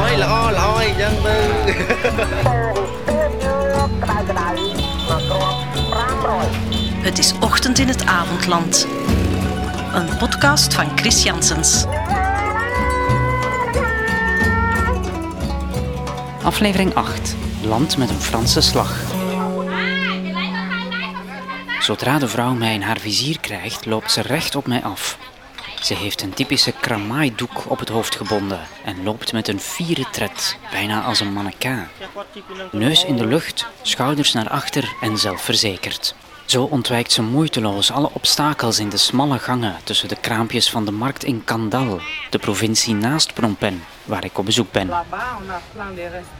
ឲ្យល្អល្អអីចឹងទៅ Het is ochtend in het avondland. Een podcast van Chris Janssens. Aflevering 8. Land met een Franse slag. Zodra de vrouw mij in haar vizier krijgt, loopt ze recht op mij af. Ze heeft een typische kramaaidoek op het hoofd gebonden en loopt met een fiere tred, bijna als een mannequin. Neus in de lucht, schouders naar achter en zelfverzekerd. Zo ontwijkt ze moeiteloos alle obstakels in de smalle gangen tussen de kraampjes van de markt in Kandal, de provincie naast Phnom Penh, waar ik op bezoek ben.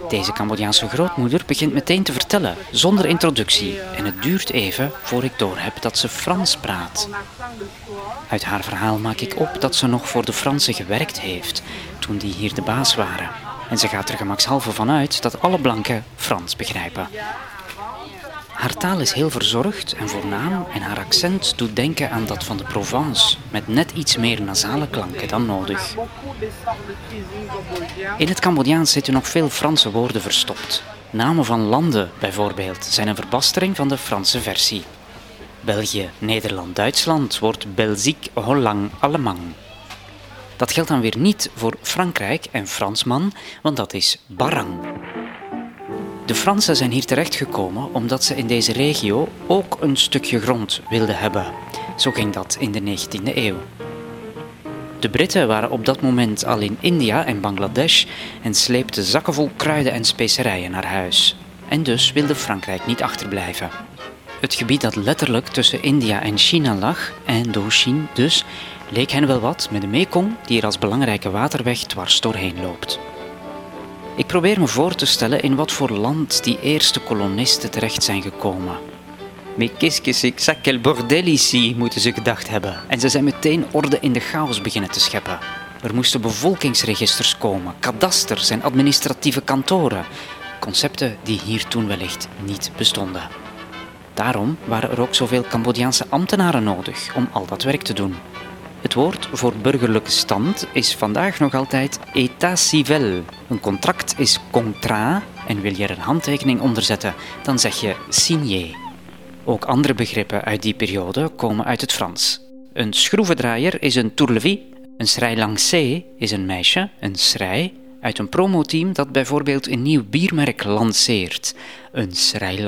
Deze Cambodjaanse grootmoeder begint meteen te vertellen, zonder introductie, en het duurt even voor ik doorheb dat ze Frans praat. Uit haar verhaal maak ik op dat ze nog voor de Fransen gewerkt heeft, toen die hier de baas waren. En ze gaat er gemakshalve van uit dat alle blanken Frans begrijpen. Haar taal is heel verzorgd en voornaam en haar accent doet denken aan dat van de Provence, met net iets meer nasale klanken dan nodig. In het Cambodjaans zitten nog veel Franse woorden verstopt. Namen van landen bijvoorbeeld zijn een verbastering van de Franse versie. België, Nederland, Duitsland wordt Belgique, Holland, Allemand. Dat geldt dan weer niet voor Frankrijk en Fransman, want dat is barang. De Fransen zijn hier terechtgekomen omdat ze in deze regio ook een stukje grond wilden hebben. Zo ging dat in de 19e eeuw. De Britten waren op dat moment al in India en Bangladesh en sleepten zakken vol kruiden en specerijen naar huis. En dus wilde Frankrijk niet achterblijven. Het gebied dat letterlijk tussen India en China lag, Indochin dus, leek hen wel wat met de Mekong die er als belangrijke waterweg dwars doorheen loopt. Ik probeer me voor te stellen in wat voor land die eerste kolonisten terecht zijn gekomen. Mais qu'est-ce que c'est que ça, quel bordel ici, moeten ze gedacht hebben. En ze zijn meteen orde in de chaos beginnen te scheppen. Er moesten bevolkingsregisters komen, kadasters en administratieve kantoren. Concepten die hier toen wellicht niet bestonden. Daarom waren er ook zoveel Cambodjaanse ambtenaren nodig om al dat werk te doen. Het woord voor burgerlijke stand is vandaag nog altijd état civil. Een contract is contrat en wil je er een handtekening onder zetten, dan zeg je signé. Ook andere begrippen uit die periode komen uit het Frans. Een schroevendraaier is een tourlevis, een schrij lancé is een meisje, een schrij, uit een promoteam dat bijvoorbeeld een nieuw biermerk lanceert, een schrij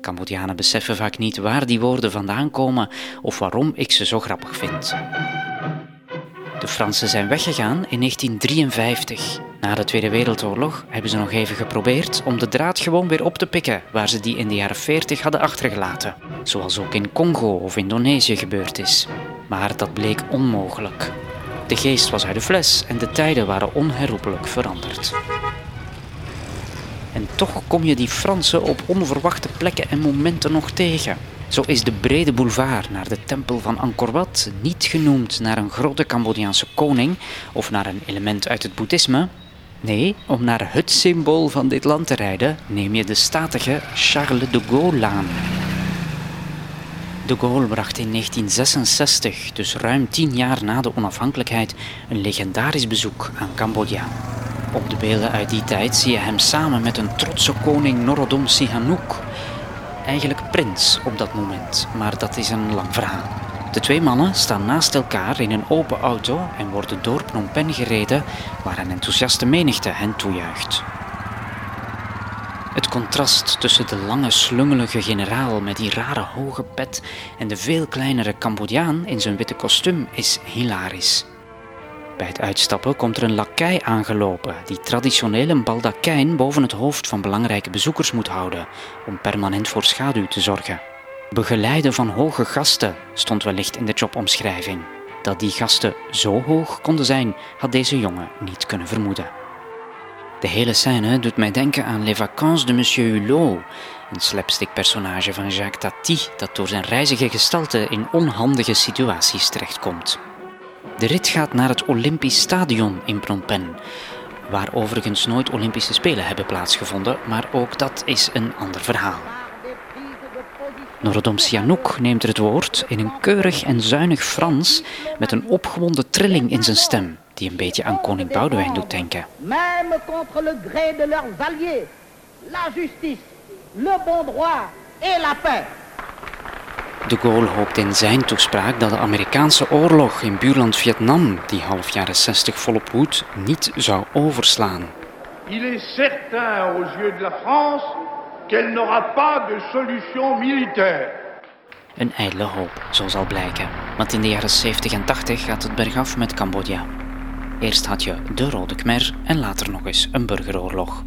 Cambodianen beseffen vaak niet waar die woorden vandaan komen of waarom ik ze zo grappig vind. De Fransen zijn weggegaan in 1953. Na de Tweede Wereldoorlog hebben ze nog even geprobeerd om de draad gewoon weer op te pikken waar ze die in de jaren 40 hadden achtergelaten. Zoals ook in Congo of Indonesië gebeurd is. Maar dat bleek onmogelijk. De geest was uit de fles en de tijden waren onherroepelijk veranderd. En toch kom je die Fransen op onverwachte plekken en momenten nog tegen. Zo is de brede boulevard naar de tempel van Angkor Wat niet genoemd naar een grote Cambodjaanse koning of naar een element uit het boeddhisme. Nee, om naar het symbool van dit land te rijden neem je de statige Charles de Gaulle-laan. De Gaulle bracht in 1966, dus ruim tien jaar na de onafhankelijkheid, een legendarisch bezoek aan Cambodja. Op de beelden uit die tijd zie je hem samen met een trotse koning Norodom Sihanouk. Eigenlijk prins op dat moment, maar dat is een lang verhaal. De twee mannen staan naast elkaar in een open auto en worden door Phnom Penh gereden, waar een enthousiaste menigte hen toejuicht. Het contrast tussen de lange, slungelige generaal met die rare hoge pet en de veel kleinere Cambodjaan in zijn witte kostuum is hilarisch. Bij het uitstappen komt er een lakij aangelopen die traditioneel een baldakijn boven het hoofd van belangrijke bezoekers moet houden om permanent voor schaduw te zorgen. Begeleiden van hoge gasten stond wellicht in de jobomschrijving. Dat die gasten zo hoog konden zijn, had deze jongen niet kunnen vermoeden. De hele scène doet mij denken aan Les Vacances de Monsieur Hulot, een slapstick-personage van Jacques Tati dat door zijn reizige gestalte in onhandige situaties terechtkomt. De rit gaat naar het Olympisch Stadion in Phnom Penh, waar overigens nooit Olympische Spelen hebben plaatsgevonden, maar ook dat is een ander verhaal. Norodom Sihanouk neemt het woord in een keurig en zuinig Frans met een opgewonden trilling in zijn stem, die een beetje aan koning Boudewijn doet denken. Même contre le gré de leurs alliés, la justice, le bon droit et la paix. De Gaulle hoopt in zijn toespraak dat de Amerikaanse oorlog in buurland Vietnam, die half jaren 60 volop woedt, niet zou overslaan. Il est certain aux yeux de la France qu'elle n'aura pas de solution militaire. Een ijdele hoop, zo zal blijken. Want in de jaren 70 en 80 gaat het bergaf met Cambodja. Eerst had je de Rode Khmer en later nog eens een burgeroorlog.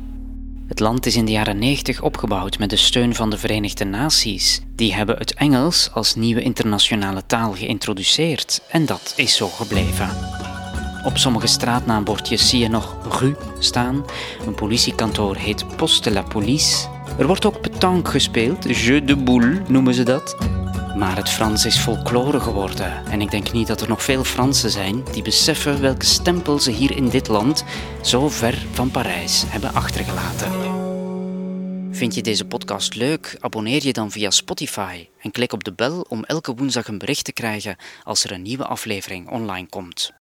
Het land is in de jaren 90 opgebouwd met de steun van de Verenigde Naties. Die hebben het Engels als nieuwe internationale taal geïntroduceerd en dat is zo gebleven. Op sommige straatnaambordjes zie je nog rue staan. Een politiekantoor heet Poste la Police. Er wordt ook petanque gespeeld, jeu de boule noemen ze dat. Maar het Frans is folklore geworden en ik denk niet dat er nog veel Fransen zijn die beseffen welke stempel ze hier in dit land zo ver van Parijs hebben achtergelaten. Vind je deze podcast leuk? Abonneer je dan via Spotify en klik op de bel om elke woensdag een bericht te krijgen als er een nieuwe aflevering online komt.